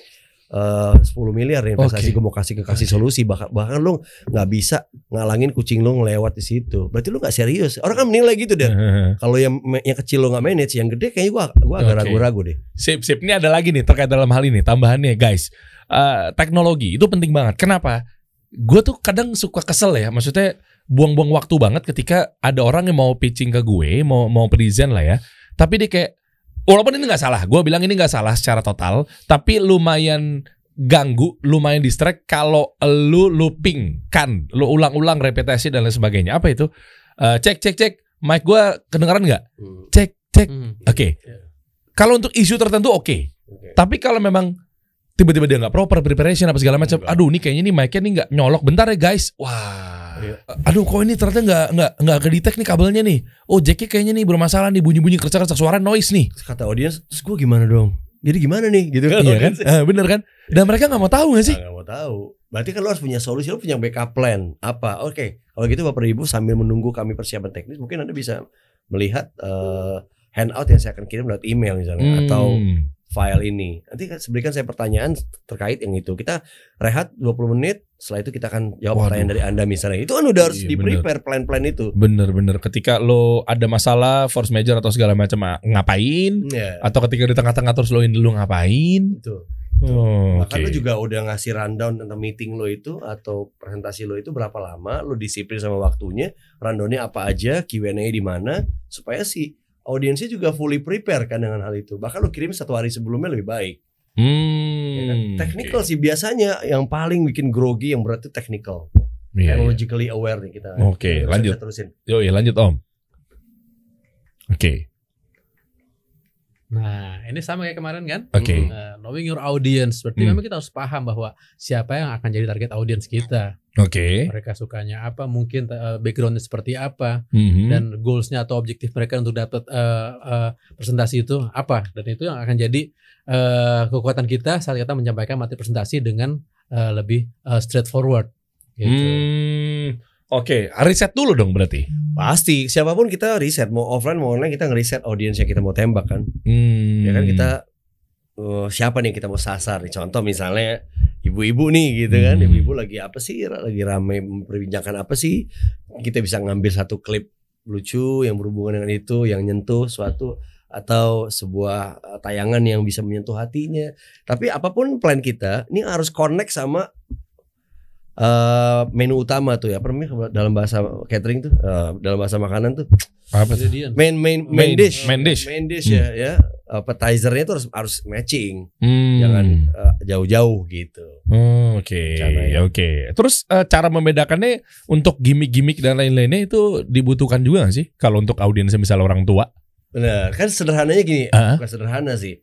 uh, 10 miliar investasi Oke. gue mau kasih ke kasih solusi bahkan bahkan lo nggak bisa ngalangin kucing lo ngelewat di situ berarti lo nggak serius orang kan menilai gitu deh <laughs> kalau yang yang kecil lo nggak manage yang gede kayaknya gua gua agak ragu-ragu deh Sip, sip. Ini ada lagi nih terkait dalam hal ini tambahannya guys. Eh, teknologi itu penting banget. Kenapa? Gue tuh kadang suka kesel ya. Maksudnya buang-buang waktu banget ketika ada orang yang mau pitching ke gue, mau mau present lah ya. Tapi dia kayak walaupun ini nggak salah, gue bilang ini nggak salah secara total, tapi lumayan ganggu, lumayan distract kalau lu looping kan, lu ulang-ulang repetisi dan lain sebagainya. Apa itu? Eh, cek cek cek, mic gue kedengaran nggak? Cek cek. Hmm. Oke. Kalau untuk isu tertentu oke. Oke. Tapi kalau memang tiba-tiba dia nggak proper preparation apa segala macam, aduh ini kayaknya nih mic-nya nih nggak nyolok. Bentar ya guys. Wah. Iya. Aduh kok ini ternyata nggak nggak nggak kedetek nih kabelnya nih. Oh jacknya kayaknya nih bermasalah nih bunyi-bunyi kercak-kercak suara noise nih. Kata audiens terus gue gimana dong jadi gimana nih gitu kan iya kan? Eh, bener kan? Dan mereka nggak mau tahu nggak sih? Nggak mau tahu. Berarti kan lo harus punya solusi, lo punya backup plan. Apa? Oke, kalau gitu Bapak Ibu sambil menunggu kami persiapan teknis, mungkin Anda bisa melihat eh, handout yang saya akan kirim lewat email misalnya atau Hmm. File ini. Nanti kan berikan saya pertanyaan terkait yang itu. Kita rehat 20 menit, setelah itu kita akan jawab Waduh. pertanyaan dari Anda misalnya. Itu kan udah harus Iya, di prepare plan-plan itu. Bener-bener ketika lo ada masalah force major atau segala macam ah, ngapain Iya. atau ketika di tengah-tengah terus lo ini lo ngapain Betul. oh, Bahkan oke. lo juga udah ngasih rundown tentang meeting lo itu atau presentasi lo itu berapa lama, lo disiplin sama waktunya, rundownnya apa aja, Q&A di mana, supaya si audiensnya juga fully prepare kan dengan hal itu. Bahkan lo kirim satu hari sebelumnya lebih baik. hmm, ya kan? Technical sih biasanya yang paling bikin grogi yang berat itu technical. Iya, iya. Technologically aware nih kita. Oke, Bisa lanjut. kita terusin. Yo, ya lanjut om. Oke, Nah, ini sama kayak kemarin kan? oke. Hmm. Uh, knowing your audience berarti Hmm. memang kita harus paham bahwa siapa yang akan jadi target audience kita. Oke. Mereka sukanya apa, mungkin uh, backgroundnya seperti apa, Mhm. dan goalsnya atau objektif mereka untuk dapat uh, uh, presentasi itu apa. Dan itu yang akan jadi uh, kekuatan kita saat kita menyampaikan materi presentasi dengan uh, lebih uh, straightforward. Gitu. Hmm, Oke, riset dulu dong berarti. Pasti, siapa pun kita riset mau offline mau online kita ngeriset audiens yang kita mau tembak kan. Hmm. Ya kan kita eh, siapa nih yang kita mau sasar nih. Contoh misalnya ibu-ibu nih gitu kan. Hmm. Ibu-ibu lagi apa sih? Lagi ramai memperbincangkan apa sih? Kita bisa ngambil satu klip lucu yang berhubungan dengan itu, yang nyentuh suatu atau sebuah eh, tayangan yang bisa menyentuh hatinya. Tapi apa pun plan kita, ini harus connect sama eh, menu utama tuh ya. Namanya dalam bahasa catering tuh, eh, dalam bahasa makanan tuh apa tuh? Ingredient. main main main, Main- dish main dish. main dish ya ya appetizernya itu harus harus matching Hmm. jangan eh, jauh-jauh gitu Oh, Oke, Caranya. oke. Terus eh, cara membedakannya untuk gimmick-gimmick dan lain-lainnya itu dibutuhkan juga gak sih? Kalau untuk audiens misalnya orang tua? benar kan sederhananya gini Ah. bukan sederhana sih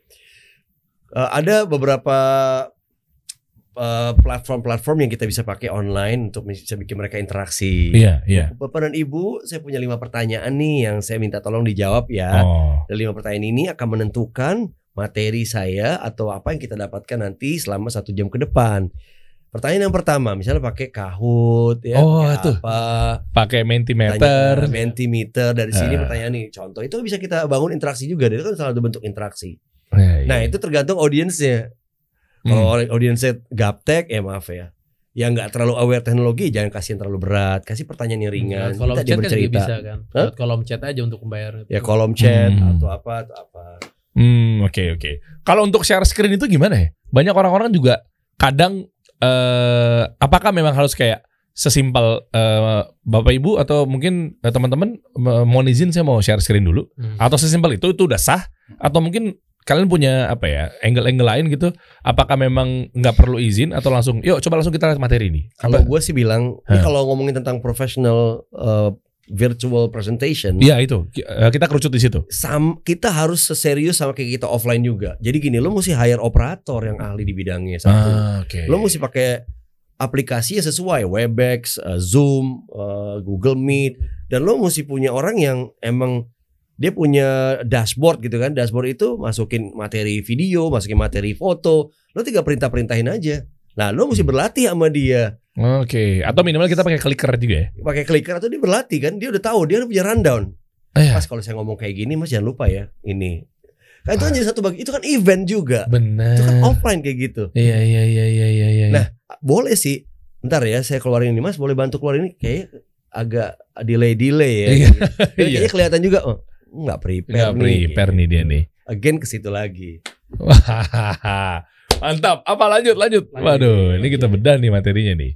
Eh, ada beberapa platform-platform yang kita bisa pakai online untuk bisa bikin mereka interaksi Iya, iya. Bapak dan Ibu, saya punya lima pertanyaan nih yang saya minta tolong dijawab ya. Oh, Dan lima pertanyaan ini akan menentukan materi saya atau apa yang kita dapatkan nanti selama satu jam ke depan. Pertanyaan yang pertama, misalnya pakai Kahoot ya, Oh, pakai tuh. apa, pakai mentimeter. pertanyaan Mentimeter dari sini Ah. pertanyaan nih. Contoh itu bisa kita bangun interaksi juga, itu kan salah satu bentuk interaksi. Iya, iya. Nah itu tergantung audiensnya. Hmm. Kalau orang audiensnya gaptek, ya maaf ya. Yang nggak terlalu aware teknologi, jangan kasih yang terlalu berat, kasih pertanyaan yang ringan. Kolom chat kan juga bisa kan. Lewat kolom chat aja untuk membayar. Ya kolom chat Hmm. atau apa atau apa. Hmm, oke oke. Kalau untuk share screen itu gimana ya? Banyak orang-orang juga kadang eh apakah memang harus kayak sesimpel eh, Bapak Ibu atau mungkin eh, teman-teman eh, mohon izin saya mau share screen dulu Hmm. atau sesimpel itu itu udah sah atau mungkin kalian punya apa ya angle-angle lain gitu apakah memang nggak perlu izin atau langsung yuk coba langsung kita lihat materi ini. Kalau gue sih bilang, ini kalau ngomongin tentang professional uh, virtual presentation, Iya itu. Eh, kita kerucut di situ. Sam, kita harus seserius sama kayak kita offline juga. Jadi gini, lo mesti hire operator yang ahli di bidangnya satu. ah, oke. Lo mesti pakai aplikasi yang sesuai, Webex, uh, Zoom, uh, Google Meet, dan lo mesti punya orang yang emang dia punya dashboard gitu kan. Dashboard itu masukin materi video, masukin materi foto. Lo tinggal perintah-perintahin aja. Nah, lo mesti berlatih sama dia. oke atau minimal kita pakai clicker juga ya pakai clicker atau dia berlatih kan dia udah tahu dia udah punya rundown Eh, mas kalau saya ngomong kayak gini mas jangan lupa ya ini kan itu kan jadi satu bagi itu kan event juga benar itu kan offline kayak gitu Iya iya iya iya iya. iya. Nah, boleh sih bentar ya saya keluarin ini mas boleh bantu keluarin ini kayak agak delay delay ya Iya. Jadi Iya. kayaknya kelihatan juga oh nggak prepare nggak nih prepare nih dia nih. again ke situ lagi <laughs> Mantap. Apa lanjut lanjut. Lanjut. Waduh, ini kita bedah nih materinya nih.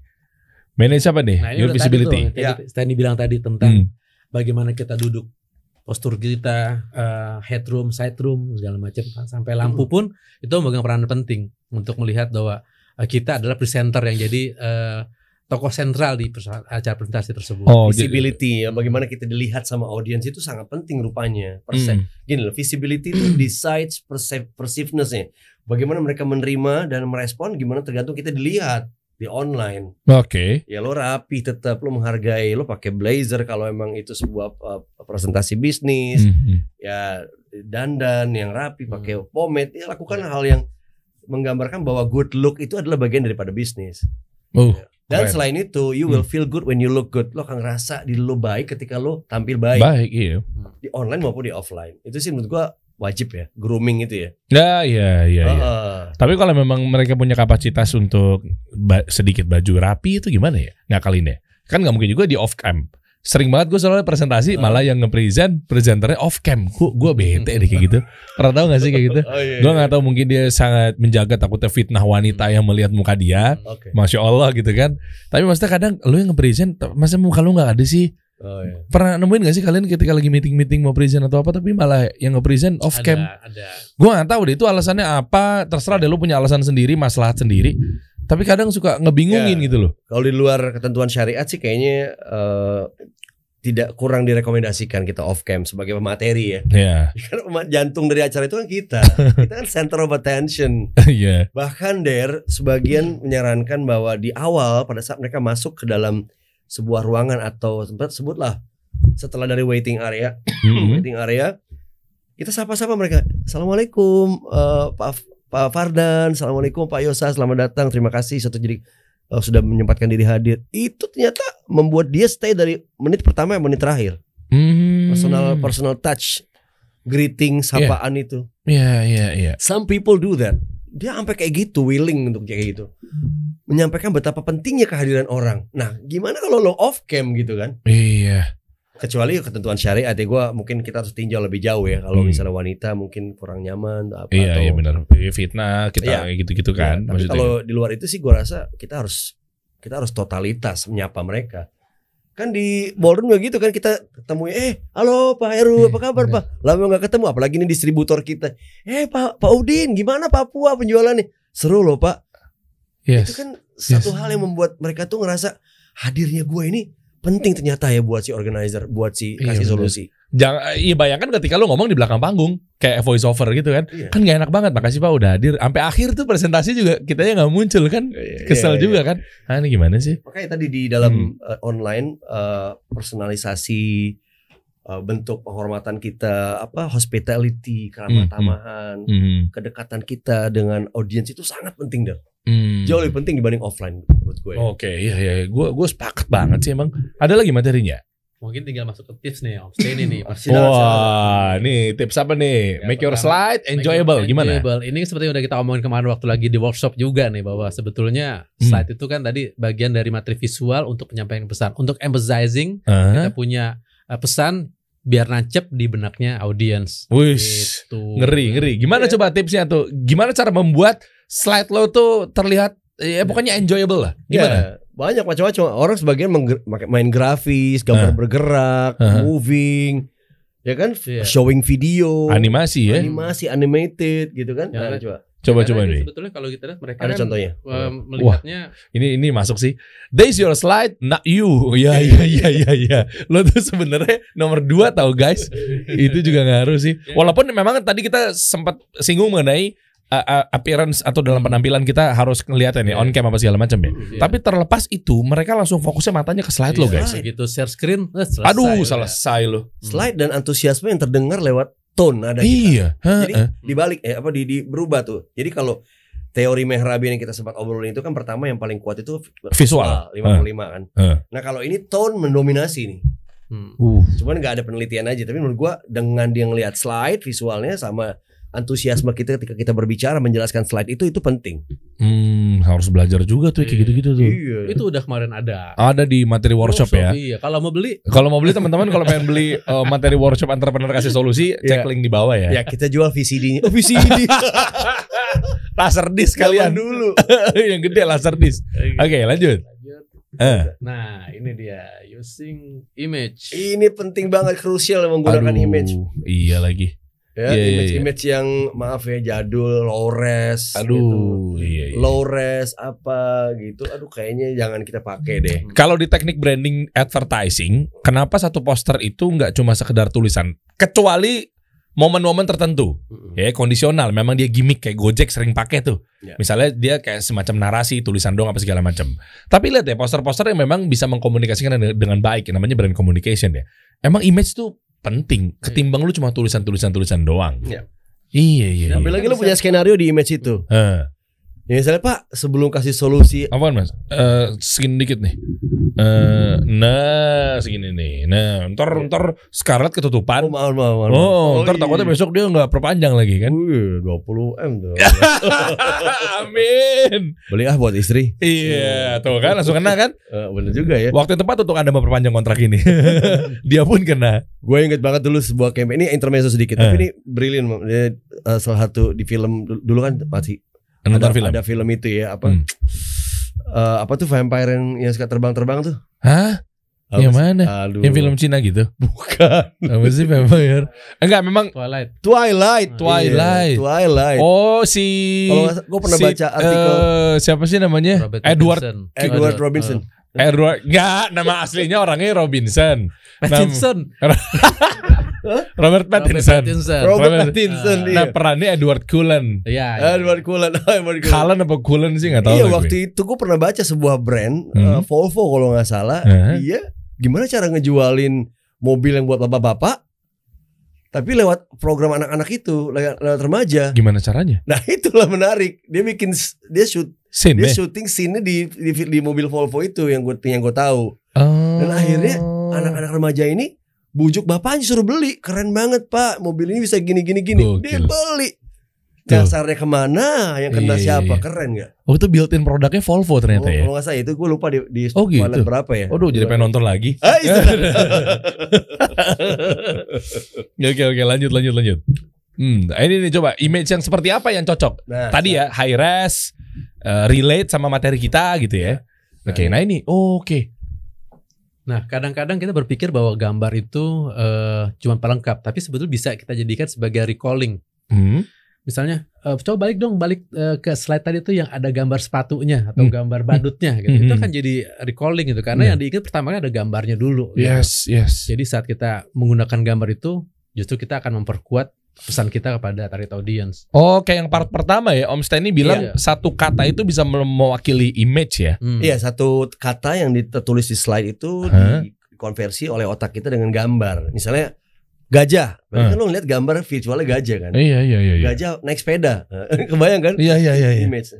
Manage apa nih? Nah, Your udah tadi visibility. tuh, tadi Stanley bilang tadi tentang Hmm. bagaimana kita duduk postur kita, eh, headroom, side room, segala macam sampai lampu pun itu memegang peran penting untuk melihat bahwa eh, kita adalah presenter yang jadi eh, tokoh sentral di acara presentasi tersebut. Oh, jadi- visibility ya bagaimana kita dilihat sama audiens itu sangat penting rupanya Perse- Hmm. gini loh visibility itu decides perceive, perceiveness-nya bagaimana mereka menerima dan merespon gimana tergantung kita dilihat di online Oke. ya lo rapi tetap lo menghargai lo pakai blazer kalau emang itu sebuah uh, presentasi bisnis Hmm. ya dandan yang rapi pakai Hmm. pomade ya lakukan Iya. hal yang menggambarkan bahwa good look itu adalah bagian daripada bisnis Oh, Dan Keren. selain itu, you will feel good when you look good. Lo akan ngerasa diri lo baik ketika lo tampil baik Baik, iya. di online maupun di offline. Itu sih menurut gua wajib ya, grooming itu ya. Ya, iya, iya, iya. Heeh. Tapi kalau memang mereka punya kapasitas untuk ba- sedikit baju rapi itu gimana ya? Ngakalin ya? Kan nggak mungkin juga di off cam. Sering banget gue soalnya presentasi Ah. malah yang nge-present presenternya off cam. Gue gue bete deh kayak gitu. Pernah tahu gak sih kayak gitu? Oh, iya, Gue iya. nggak tahu mungkin dia sangat menjaga takutnya fitnah wanita yang melihat muka dia. Oke. Masya Allah gitu kan. Tapi maksudnya kadang lu yang nge-present, masa muka lu nggak ada sih? Oh, iya. Pernah nemuin gak sih kalian ketika lagi meeting-meeting mau present atau apa tapi malah yang nge-present off cam? Ada, ada. Gue gak tahu deh itu alasannya apa. Terserah deh lu punya alasan sendiri, maslahat sendiri. Tapi kadang suka ngebingungin Ya. gitu loh. Kalau di luar ketentuan syariat sih kayaknya eh, tidak kurang direkomendasikan kita off cam sebagai pemateri ya. Ya, <laughs> Karena jantung dari acara itu kan kita. <laughs> kita kan center of attention. iya. Bahkan der sebagian <laughs> menyarankan bahwa di awal pada saat mereka masuk ke dalam sebuah ruangan atau tempat sebutlah setelah dari waiting area, <clears throat> Mm-mm. waiting area kita sapa-sapa mereka. Assalamualaikum eh, Pak Pak Fardan, Assalamualaikum Pak Yosa, selamat datang. Terima kasih sudah jadi eh, sudah menyempatkan diri hadir. Itu ternyata membuat dia stay dari menit pertama menit terakhir. Hmm. Personal personal touch, greeting, sapaan itu. Iya, iya, iya. Some people do that. Dia sampai kayak gitu, willing untuk kayak gitu. Menyampaikan betapa pentingnya kehadiran orang. Nah, gimana kalau lo off cam gitu kan? Iya. Kecuali ketentuan syariat ya, gue mungkin kita harus tinjau lebih jauh ya. Kalau Hmm. misalnya wanita mungkin kurang nyaman atau apa. Iya, atau, iya benar. Iya, Fitnah kita Iya. gitu-gitu Ya, kan. tapi kalau di luar itu sih gue rasa kita harus kita harus totalitas menyapa mereka. Kan di ballroom juga gitu kan kita ketemu eh halo Pak Heru apa kabar Iya. Pak lama nggak ketemu apalagi ini distributor kita eh Pak Pak Udin gimana Papua penjualannya seru loh Pak Yes. itu kan satu hal yang membuat mereka tuh ngerasa hadirnya gue ini penting ternyata ya buat si organizer buat si Iya, kasih bener. solusi Jangan iya bayangkan ketika lu ngomong di belakang panggung kayak voice over gitu kan. Iya. Kan gak enak banget. Makasih Pak udah hadir. Sampai akhir tuh presentasi juga kitanya nggak muncul kan. Kesel Iya, juga iya. kan. Ah ini gimana sih? Makanya tadi di dalam Hmm. eh, online eh, personalisasi eh, bentuk penghormatan kita apa hospitality keramah tamahan Hmm. kedekatan kita dengan audiens itu sangat penting deh Hmm. jauh lebih penting dibanding offline menurut gue Oke, iya iya, gue gue sepakat banget sih emang. Ada lagi materinya? Mungkin tinggal masuk ke tips nih, Omstay ini nih. <laughs> Silakan, Wah, nih tips apa nih? Ya, Make your slide enjoyable. Gimana? Enjoyable. Ini seperti yang udah kita omongin kemarin waktu lagi di workshop juga nih bahwa sebetulnya Hmm. slide itu kan tadi bagian dari materi visual untuk penyampaian pesan. Untuk emphasizing Hah? kita punya uh, pesan biar nancep di benaknya audiens. Wih, Gitu. ngeri ngeri. Gimana Iya. coba tipsnya tuh? Gimana cara membuat slide lo tuh terlihat ya pokoknya enjoyable lah. Gimana? Ya, banyak macam-macam orang sebagian main grafis gambar Ah. bergerak Ah. moving ya kan Iya. showing video Animasi ya. animasi animated gitu kan Ya, Nah, kan? coba Coba coba ini nih. Sebetulnya kalau kita lihat mereka ada kan, contohnya uh, melihatnya Ini ini masuk sih. There's your slide, not you. <laughs> Iya iya iya iya iya. Lo tuh sebenarnya nomor dua tau guys. <laughs> Itu juga ngaruh sih. Walaupun memang tadi kita sempat singgung mengenai uh, uh, appearance atau dalam penampilan kita harus ngeliat Iya. ya on cam apa segala macam ya. Iya. Tapi terlepas itu mereka langsung fokusnya matanya ke slide lo Iya, guys. Begitu share screen, eh, selesai Aduh udah. selesai lo. slide dan antusiasme yang terdengar lewat tone ada kita. Iya. Jadi Heeh. dibalik eh apa di, di berubah tuh. Jadi kalau teori Mehrabi yang kita sempat obrolin itu kan pertama yang paling kuat itu Visual. 55 kan. Heeh. Nah, kalau ini tone mendominasi nih. Hmm. Uh. Cuman nggak ada penelitian aja, tapi menurut gua dengan dia ngelihat slide visualnya sama antusiasme kita ketika kita berbicara menjelaskan slide itu itu penting. Hmm, harus belajar juga tuh kayak gitu-gitu tuh. Iya. Itu udah kemarin ada. Ada di materi workshop ya. Iya, kalau mau beli Kalau mau beli teman-teman kalau pengen beli uh, <laughs> materi workshop entrepreneur kasih solusi, cek Iya. link di bawah ya. Ya kita jual VCD-nya. Oh, VCD. <laughs> Laser disc Kalian dulu. <laughs> yang gede laser disc. Oke, lanjut. Lanjut. Eh. Nah, ini dia using image. Ini penting banget krusial menggunakan Aduh, image. Iya lagi. Ya, Iya, iya, image iya. image yang maaf ya jadul, low res gitu. Aduh, iya, iya. Low res apa gitu. Aduh kayaknya jangan kita pakai deh. Kalau di teknik branding advertising, kenapa satu poster itu nggak cuma sekedar tulisan? Kecuali momen-momen tertentu, ya kondisional. Memang dia gimmick kayak Gojek sering pakai tuh. Ya. Misalnya dia kayak semacam narasi, tulisan dong apa segala macam. Tapi lihat ya poster-poster yang memang bisa mengkomunikasikan dengan- baik, namanya brand communication ya. Emang image tuh penting ketimbang lu cuma tulisan-tulisan tulisan doang. Ya. Iya iya. Tapi iya. lagi lu punya skenario di image itu. Eh, Ya misalnya Pak, sebelum kasih solusi Apaan mas? Eh segini dikit nih. Eh nah segini nih. Nah ntar ntar Scarlett Oh, ketutupan. maaf, maaf, maaf. Oh, ntar iya. takutnya besok dia nggak perpanjang lagi kan? Wih, 20 M tuh. <laughs> Amin. Beli ah buat istri. Iya, tuh kan langsung kena kan? <laughs> Eh, bener juga ya. Waktu yang tepat untuk Anda memperpanjang kontrak ini. <laughs> dia pun kena. Gue inget banget dulu sebuah campaign ini intermezzo sedikit, Eh. tapi ini. Dia, eh, salah satu di film dulu kan masih Nonton ada, film. ada film itu ya apa? Hmm. Eh, apa tuh vampire yang, yang suka terbang-terbang tuh? Hah? Apa Yang mana? Aduh. Yang film Cina gitu? bukan. Apa sih vampire? Enggak, memang Twilight. Twilight. Twilight. Iya, Twilight. Oh si Kalau gue pernah si, baca artikel eh, siapa sih namanya? Robert Edward Pattinson. Edward Robinson. eh, Edward enggak, nama aslinya orangnya Robinson. <laughs> Pattinson. Robert Robert Pattinson. Pattinson. Robert Pattinson. Nah, iya. perannya Edward Cullen. Iya. iya. Edward Cullen. <laughs> Edward Cullen. Cullen apa Cullen sih nggak tahu. Iya waktu itu gue pernah baca sebuah brand Hmm. eh, Volvo kalau nggak salah. Hah? Iya. Gimana cara ngejualin mobil yang buat bapak-bapak? Tapi lewat program anak-anak itu, lewat, lewat remaja. Gimana caranya? Nah <laughs> itulah menarik. Dia bikin s- dia shoot Scene dia deh. syuting scene di, di di mobil Volvo itu yang gue yang gue tahu. Oh. Dan akhirnya Anak-anak remaja ini bujuk bapaknya suruh beli. Keren banget pak, mobil ini bisa gini gini gini. Dia Gokil. beli. Tuh. Dasarnya ke mana? Yang kena Iya, iya, siapa? iya. Keren nggak? Oh itu built-in produknya Volvo ternyata Oh, ya. Kalau nggak salah itu gue lupa di, di Oh, gitu. Berapa ya? Waduh jadi pengen nonton lagi. <laughs> Ah, iya. <laughs> oke oke lanjut lanjut lanjut. Hmm, ini nih coba image yang seperti apa yang cocok? Nah, Tadi ya high res, eh, relate sama materi kita gitu ya. Oke, nah ini oh, oke. Nah, kadang-kadang kita berpikir bahwa gambar itu eh, cuma pelengkap, tapi sebetulnya bisa kita jadikan sebagai recalling. Hmm. Misalnya, eh, coba balik dong, balik eh, ke slide tadi itu yang ada gambar sepatunya atau Hmm. gambar badutnya gitu. Hmm. Itu kan jadi recalling gitu, karena Hmm. yang diingat pertama ada gambarnya dulu. gitu. Yes, yes. Jadi saat kita menggunakan gambar itu, justru kita akan memperkuat pesan kita kepada target audience. Oh, kayak yang part pertama ya, Om Stanley bilang Iya. satu kata itu bisa mewakili image ya. Hmm. Iya satu kata yang ditulis di slide itu Hah? dikonversi oleh otak kita dengan gambar. Misalnya gajah, berarti Hah. kan lo ngeliat gambar visualnya gajah kan. Iya, iya, iya. iya. Gajah naik sepeda, <laughs> kebayang kan? Iya, iya, iya. iya. Image.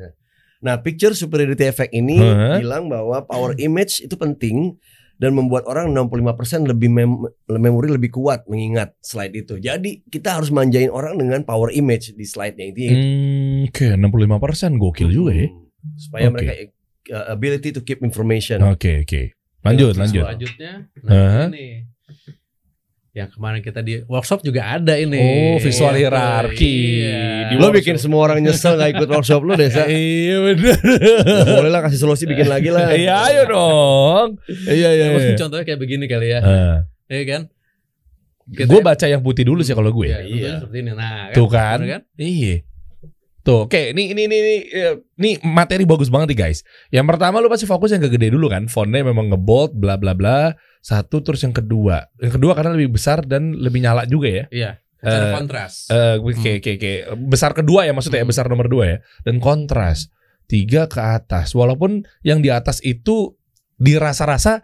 Nah, picture superiority effect ini Hah? bilang bahwa power image itu penting dan membuat orang 65% lebih mem memori lebih kuat mengingat slide itu. Jadi kita harus manjain orang dengan power image di slide-nya itu. Hmm, oke, 65% gokil juga ya. Supaya Oke. mereka uh, ability to keep information. Oke, oke. Lanjut, Iya, lanjut. Selanjutnya, nah ini yang kemarin kita di workshop juga ada ini. Oh, visual Gitu. hierarki. Iya. Di Lo bikin semua orang nyesel gak ikut workshop lo deh, Sa. <laughs> Iya bener. Boleh lah kasih solusi bikin lagi lah. Iya ayo dong. Iya iya. Iya. contohnya kayak begini kali ya. Ah. Iya kan? Kita- Gue baca yang putih dulu sih kalau gue. Iya, Iya. seperti ini. Nah, Tuh kan. Kan? Iya. Tuh, oke, ini ini ini ini, eh, ini materi bagus banget nih guys. Yang pertama lu pasti fokus yang kegede dulu kan, fontnya memang ngebold, bla bla bla. Satu terus yang kedua, yang kedua karena lebih besar dan lebih nyala juga ya. Iya. Secara Eh, kontras. Eh, oke oke oke, besar kedua ya maksudnya ya, Hmm. besar nomor dua ya, dan kontras tiga ke atas. Walaupun yang di atas itu dirasa-rasa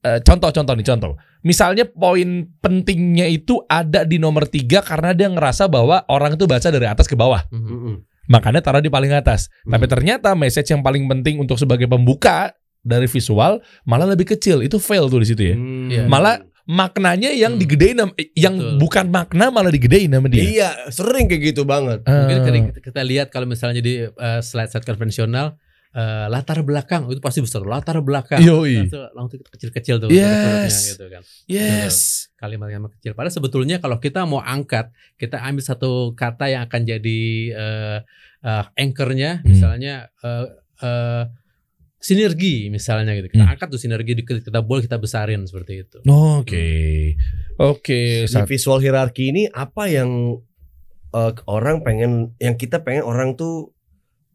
eh, contoh-contoh nih contoh. Misalnya poin pentingnya itu ada di nomor tiga karena dia ngerasa bahwa orang itu baca dari atas ke bawah. Mhm. Mm-mm. Makanya taruh di paling atas. Hmm. Tapi ternyata message yang paling penting untuk sebagai pembuka dari visual malah lebih kecil. Itu fail tuh di situ ya. Hmm. Iya. Malah maknanya yang Hmm. digedein eh, yang Betul. bukan makna malah digedein sama dia. Iya, sering kayak gitu banget. Mungkin Ah. ketika kita lihat kalau misalnya di eh, slide-slide konvensional eh, latar belakang itu pasti besar latar belakang Yoi. Itu langsung kecil-kecil tuh Yes. gitu kan Yes. kalimat-kalimat kecil padahal sebetulnya kalau kita mau angkat kita ambil satu kata yang akan jadi eh, eh, anchornya Hmm. misalnya eh, eh, sinergi misalnya gitu kita Hmm. angkat tuh sinergi di- kita boleh kita besarin seperti itu Oke. Oke. Di Sat- visual hierarki ini apa yang eh, orang pengen, yang kita pengen orang tuh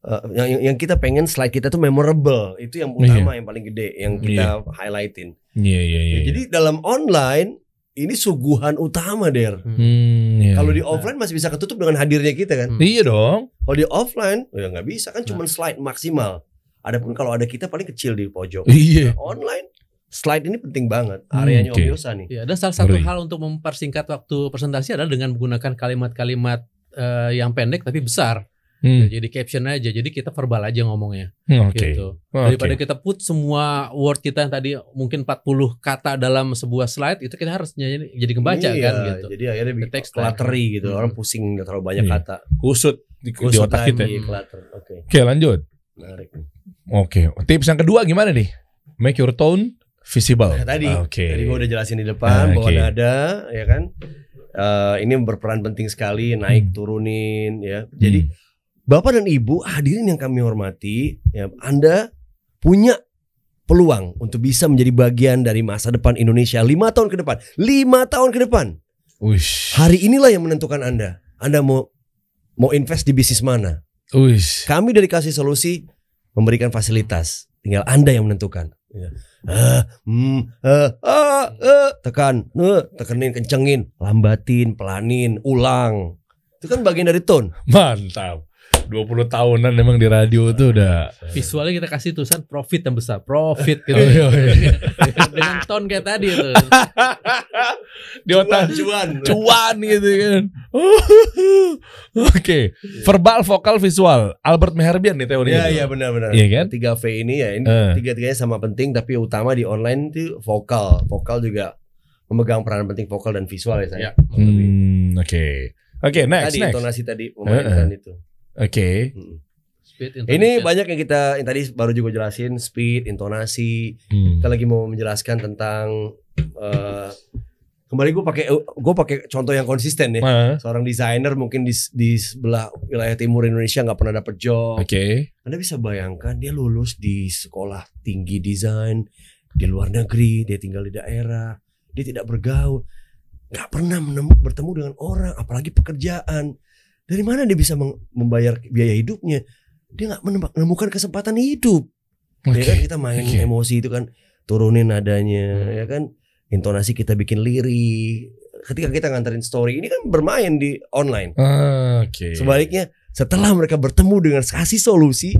eh, yang yang- kita pengen slide kita tuh memorable itu yang utama yang paling gede yang kita highlightin. Iya iya iya. Jadi dalam online ini suguhan utama der. Hmm, iya. Kalau di offline masih bisa ketutup dengan hadirnya kita kan. Hmm. Iya dong. Kalau di offline ya nggak bisa kan cuma slide maksimal. Adapun kalau ada kita paling kecil di pojok. Iya. Nah, online slide ini penting banget. Hmm, Areanya oke. Om Yosa nih. Ya, dan salah satu Ngeri. hal untuk mempersingkat waktu presentasi adalah dengan menggunakan kalimat-kalimat eh, yang pendek tapi besar. Hmm. Jadi caption aja. Jadi kita verbal aja ngomongnya Hmm, Oke. gitu. Oke. Daripada kita put semua word kita yang tadi mungkin 40 kata dalam sebuah slide itu kita harus jadi, jadi kebaca Iya, kan gitu. Jadi akhirnya bikin text cluttery gitu. Hmm. Orang pusing nggak terlalu banyak Iya. kata. Kusut di, di Kusut otak kita. Oke, Oke, lanjut. menarik nih. Oke. Tips yang kedua gimana nih? Make your tone visible. Nah, tadi, Oke. tadi gue udah jelasin di depan bahwa oke. nada, ya kan. Eh, ini berperan penting sekali naik Hmm. turunin ya. Jadi Hmm. Bapak dan Ibu hadirin yang kami hormati, ya, Anda punya peluang untuk bisa menjadi bagian dari masa depan Indonesia lima tahun ke depan. Lima tahun ke depan. Wish. Hari inilah yang menentukan Anda. Anda mau mau invest di bisnis mana? Wish. Kami dari kasih solusi memberikan fasilitas. Tinggal Anda yang menentukan. Ah, hmm, ah, ah, ah, tekan, eh, tekenin, kencengin, lambatin, pelanin, ulang. Itu kan bagian dari tone. Mantap. 20 tahunan memang di radio tuh udah Visualnya kita kasih tulisan profit yang besar, profit gitu. <laughs> Oh, iya, iya. <laughs> Dengan tone kayak tadi itu. di otak Cuan, cuan gitu kan. <laughs> Oke, verbal, vokal, visual. Albert Meherbian nih teorinya. Iya iya benar-benar. Iya kan? Tiga V ini ya ini Eh. tiga-tiganya sama penting tapi utama di online itu vokal. Vokal juga memegang peran penting vokal dan visual ya saya. Ya. Hmm, oke. Oke, next, tadi next. intonasi tadi memainkan itu. Oke. Hmm. Speed Ini intonation. banyak yang kita yang tadi baru juga jelasin speed, intonasi. Hmm. Kita lagi mau menjelaskan tentang eh kembali gue pakai gue pakai contoh yang konsisten ya. Ah, Seorang desainer mungkin di di sebelah wilayah timur Indonesia nggak pernah dapet job. Oke. Anda bisa bayangkan dia lulus di sekolah tinggi desain di luar negeri, dia tinggal di daerah, dia tidak bergaul, nggak pernah bertemu dengan orang, apalagi pekerjaan. Dari mana dia bisa membayar biaya hidupnya? Dia nggak menem- menemukan kesempatan hidup. Oke. Ya kan kita main Oke. emosi itu kan turunin nadanya, ya kan intonasi kita bikin lirik. Ketika kita nganterin story ini kan bermain di online. Ah, Oke. Sebaliknya setelah mereka bertemu dengan kasih solusi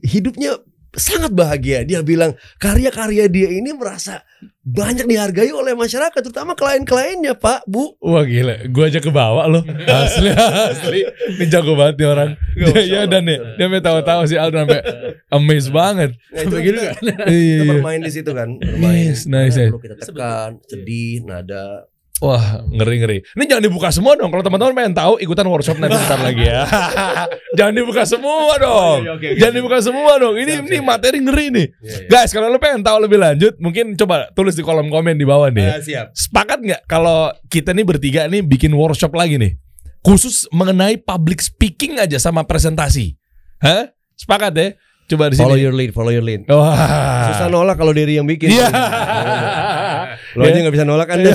hidupnya sangat bahagia. Dia bilang karya-karya dia ini merasa banyak dihargai oleh masyarakat terutama klien-kliennya, Pak, Bu. Wah gila, gua aja ke bawah loh. <laughs> Asli asli. Ini jago banget nih orang. Nggak, Dia, ya Allah. dan nih, dia sampai tahu-tahu si Aldo sampai <laughs> amazed banget. Nah, itu Sampai gitu kan? kita Iya. bermain di situ kan, bermain. Nice, nice, Mana nice. perlu kita tekan, sedih, nada. Wah, ngeri-ngeri. Ini jangan dibuka semua dong. Kalau teman-teman pengen tahu, ikutan workshop nanti <laughs> bentar lagi ya. jangan dibuka semua dong. Oke, oke, oke. Jangan dibuka semua dong. Ini ini materi ngeri nih. Iya, iya. Guys, kalau lo pengen tahu lebih lanjut, mungkin coba tulis di kolom komen di bawah nih. Ah, siap. Sepakat nggak kalau kita nih bertiga nih bikin workshop lagi nih, khusus mengenai public speaking aja sama presentasi? Hah? Sepakat ya? Coba di Follow sini. your lead, follow your lead. Wah. Susah nolak kalau diri yang bikin. Iya. Lo aja nggak bisa nolak Anda.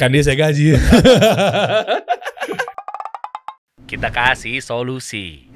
kan dia saya gaji. Kita kasih solusi.